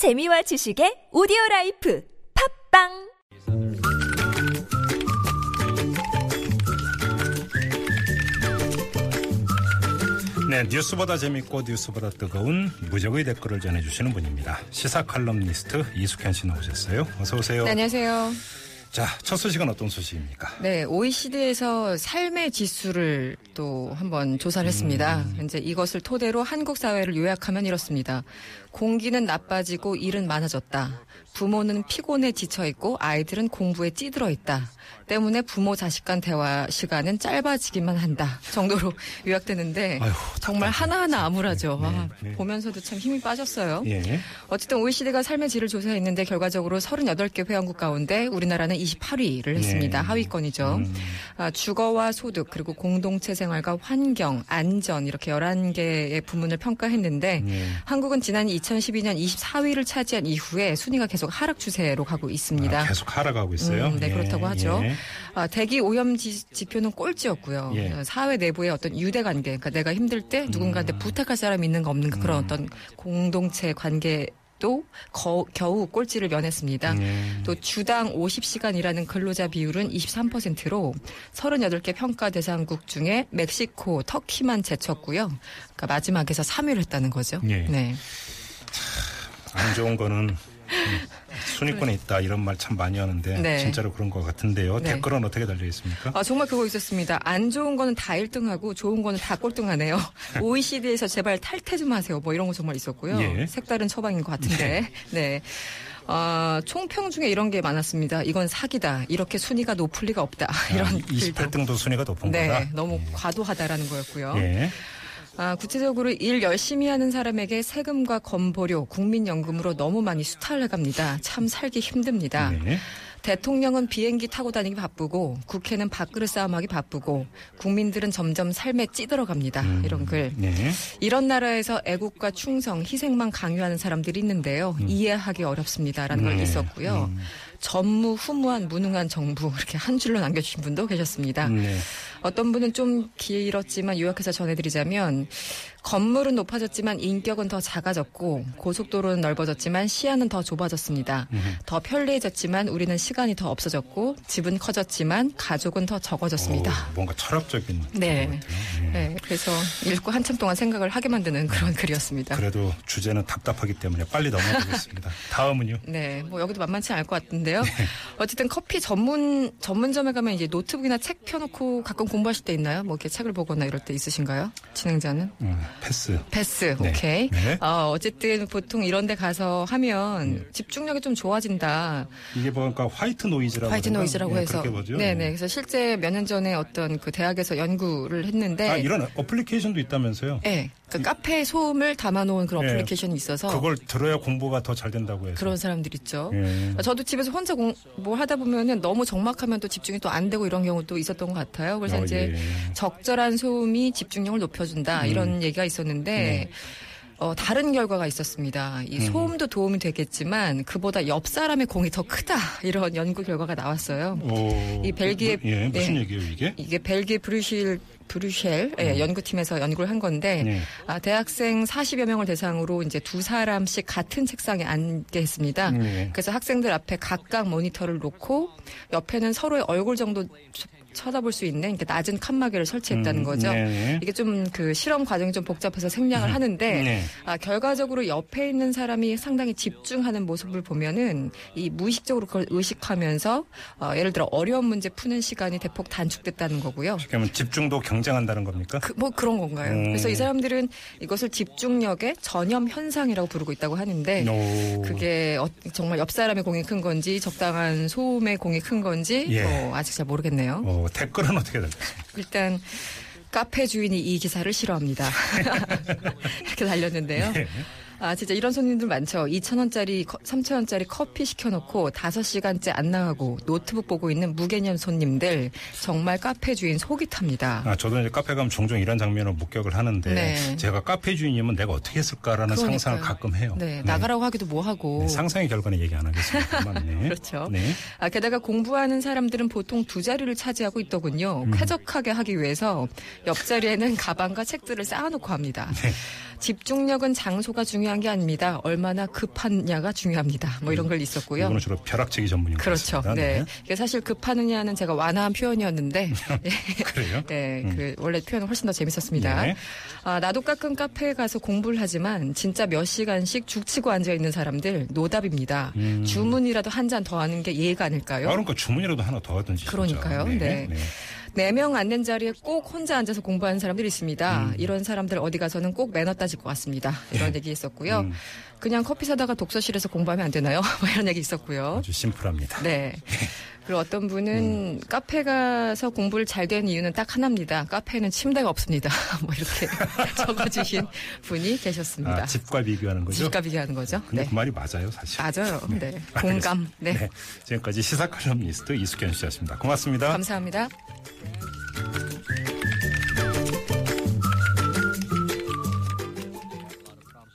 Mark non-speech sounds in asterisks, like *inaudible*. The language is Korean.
재미와 지식의 오디오 라이프 팟빵 네, 뉴스보다 재밌고 뉴스보다 뜨거운 무적의 댓글을 전해주시는 분입니다. 시사 칼럼니스트 이숙현 씨 나오셨어요. 어서 오세요. 네, 안녕하세요. 자, 첫 소식은 어떤 소식입니까? 네, OECD에서 삶의 지수를 또 한번 조사를 했습니다. 음. 이제 이것을 토대로 한국 사회를 요약하면 이렇습니다. 공기는 나빠지고 일은 많아졌다. 부모는 피곤에 지쳐 있고 아이들은 공부에 찌들어 있다. 때문에 부모 자식 간 대화 시간은 짧아지기만 한다. 정도로 *laughs* 요약되는데 정말 하나하나 암울하죠. 아, 네. 보면서도 참 힘이 빠졌어요. 예. 어쨌든 OECD가 삶의 질을 조사했는데 결과적으로 38개 회원국 가운데 우리나라는 28위를 했습니다. 네. 하위권이죠. 음. 아, 주거와 소득 그리고 공동체 생활과 환경, 안전 이렇게 11개의 부문을 평가했는데 예. 한국은 지난 2012년 24위를 차지한 이후에 순위가 계속 하락 추세로 가고 있습니다. 아, 계속 하락하고 있어요. 음, 네, 예, 그렇다고 하죠. 예. 아, 대기 오염 지, 지표는 꼴찌였고요. 예. 어, 사회 내부의 어떤 유대 관계, 그러니까 내가 힘들 때 누군가한테 음. 부탁할 사람이 있는가 없는가 그런 어떤 공동체 관계도 거- 겨우 꼴찌를 면했습니다. 예. 또 주당 50시간 일하는 근로자 비율은 23%로 38개 평가 대상국 중에 멕시코, 터키만 제쳤고요. 그러니까 마지막에서 3위를 했다는 거죠. 예. 네. 안 좋은 거는 음, 순위권에 있다 이런 말 참 많이 하는데 네. 진짜로 그런 것 같은데요. 네. 댓글은 어떻게 달려 있습니까? 아, 정말 그거 있었습니다. 안 좋은 거는 다 1등하고 좋은 거는 다 꼴등하네요. *laughs* OECD에서 제발 탈퇴 좀 하세요. 뭐 이런 거 정말 있었고요. 예. 색다른 처방인 것 같은데. 네. *laughs* 아, 총평 중에 이런 게 많았습니다. 이건 사기다. 이렇게 순위가 높을 리가 없다. *laughs* 이런 아, 글도. 28등도 순위가 높은 네, 거다. 너무 과도하다라는 거였고요. 예. 아, 구체적으로 일 열심히 하는 사람에게 세금과 건보료, 국민연금으로 너무 많이 수탈을 해갑니다. 참 살기 힘듭니다. 네. 대통령은 비행기 타고 다니기 바쁘고 국회는 밥그릇 싸움하기 바쁘고 국민들은 점점 삶에 찌들어 갑니다. 음. 이런 글. 네. 이런 나라에서 애국과 충성, 희생만 강요하는 사람들이 있는데요. 이해하기 어렵습니다라는 걸 네. 있었고요. 음. 전무후무한 무능한 정부 이렇게 한 줄로 남겨주신 분도 계셨습니다. 네. 어떤 분은 좀 길었지만 요약해서 전해드리자면 건물은 높아졌지만 인격은 더 작아졌고 고속도로는 넓어졌지만 시야는 더 좁아졌습니다. 음. 더 편리해졌지만 우리는 시간이 더 없어졌고 집은 커졌지만 가족은 더 적어졌습니다. 오, 뭔가 철학적인 네. 네, 그래서 읽고 한참 동안 생각을 하게 만드는 그런 글이었습니다. 그래도 주제는 답답하기 때문에 빨리 넘어가겠습니다. 다음은요. 네, 뭐 여기도 만만치 않을 것 같은데요. 어쨌든 커피 전문 전문점에 가면 이제 노트북이나 책 펴놓고 가끔 공부하실 때 있나요? 뭐 이렇게 책을 보거나 이럴 때 있으신가요? 진행자는? 음, 패스. 패스, 네. 오케이. 네. 어, 어쨌든 보통 이런 데 가서 하면 집중력이 좀 좋아진다. 이게 뭐니까 white noise라고 white? noise라고 예, 해서. 네네. 예. 그래서 실제 몇 년 전에 어떤 그 대학에서 연구를 했는데. 아 이런 어플리케이션도 있다면서요? 네. 그 카페 소음을 담아놓은 그런 예. 어플리케이션이 있어서. 그걸 들어야 공부가 더 잘 된다고 해서. 그런 사람들 있죠. 예. 저도 집에서 혼자 공, 뭘 하다 보면은 너무 적막하면 또 집중이 또 안 되고 이런 경우도 있었던 것 같아요. 그래서 어, 이제 예. 적절한 소음이 집중력을 높여준다 이런 얘기가 있었는데 네. 어, 다른 결과가 있었습니다. 이 소음도 도움이 되겠지만 그보다 옆 사람의 공이 더 크다 이런 연구 결과가 나왔어요. 오, 이 벨기에- 뭐, 예, 무슨 네. 얘기예요 이게? 이게 벨기에 브루실 브루셸 예, 연구팀에서 연구를 한 건데 네. 아, 대학생 40여 명을 대상으로 이제 두 사람씩 같은 책상에 앉게 했습니다. 네. 그래서 학생들 앞에 각각 모니터를 놓고 옆에는 서로의 얼굴 정도 쳐다볼 수 있는 이렇게 낮은 칸막이를 설치했다는 음, 거죠. 네. 이게 좀 그 실험 과정이 좀 복잡해서 생략을 하는데 네. 아, 결과적으로 옆에 있는 사람이 상당히 집중하는 모습을 보면은 이 무의식적으로 그걸 의식하면서 어, 예를 들어 어려운 문제 푸는 시간이 대폭 단축됐다는 거고요. 그러면 집중도 경쟁한다는 겁니까? 그, 뭐 그런 건가요? 음. 그래서 이 사람들은 이것을 집중력의 전염 현상이라고 부르고 있다고 하는데 오. 그게 어- 정말 옆 사람의 공이 큰 건지 적당한 소음의 공이 큰 건지 예. 뭐 아직 잘 모르겠네요. 어, 댓글은 어떻게 달렸습니까? 일단 카페 주인이 이 기사를 싫어합니다. *laughs* 이렇게 달렸는데요. 예. 아, 진짜 이런 손님들 많죠. 2,000원짜리, 3,000원짜리 커피 시켜놓고 5시간째 안 나가고 노트북 보고 있는 무개념 손님들. 정말 카페 주인 속이 탑니다. 아, 저도 이제 카페 가면 종종 이런 장면을 목격을 하는데 네. 제가 카페 주인이면 내가 어떻게 했을까라는 그러니까요. 상상을 가끔 해요. 네, 나가라고 하기도 뭐하고. 네, 상상의 결과는 얘기 안 하겠습니다만. 네. *laughs* 그렇죠. 네. 아, 게다가 공부하는 사람들은 보통 두 자리를 차지하고 있더군요. 음. 쾌적하게 하기 위해서 옆자리에는 가방과 책들을 쌓아놓고 합니다. 네. 집중력은 장소가 중요 한 게 아닙니다. 얼마나 급하냐가 중요합니다. 뭐 이런 걸 있었고요. 이거는 주로 벼락치기 전문인 것 그렇죠. 같습니다. 네. 이게 사실 급하느냐는 제가 완화한 표현이었는데, *laughs* 그래요? 네, 그 원래 표현은 훨씬 더 재밌었습니다. 네. 아, 나도 가끔 카페에 가서 공부를 하지만 진짜 몇 시간씩 죽치고 앉아 있는 사람들 노답입니다. 주문이라도 한 잔 더 하는 게 예의가 아닐까요? 아, 그러니까 주문이라도 하나 더 하든지. 그러니까요. 네. 네 명 앉는 자리에 꼭 혼자 앉아서 공부하는 사람들이 있습니다. 음. 이런 사람들 어디 가서는 꼭 매너 따질 것 같습니다. 이런 얘기 있었고요. 음. 그냥 커피 사다가 독서실에서 공부하면 안 되나요? *laughs* 뭐 이런 얘기 있었고요. 아주 심플합니다. 네. *laughs* 그리고 어떤 분은 카페 가서 공부를 잘 되는 이유는 딱 하나입니다. 카페에는 침대가 없습니다. *laughs* 뭐 이렇게 *laughs* 적어주신 분이 계셨습니다. 아, 집과 비교하는 거죠? 집값 비교하는 거죠. 근데 네. 그 말이 맞아요, 사실. 맞아요. 네. *laughs* 알겠습니다. 공감. 네. 지금까지 시사 칼럼니스트 이숙현 씨였습니다. 고맙습니다. 감사합니다.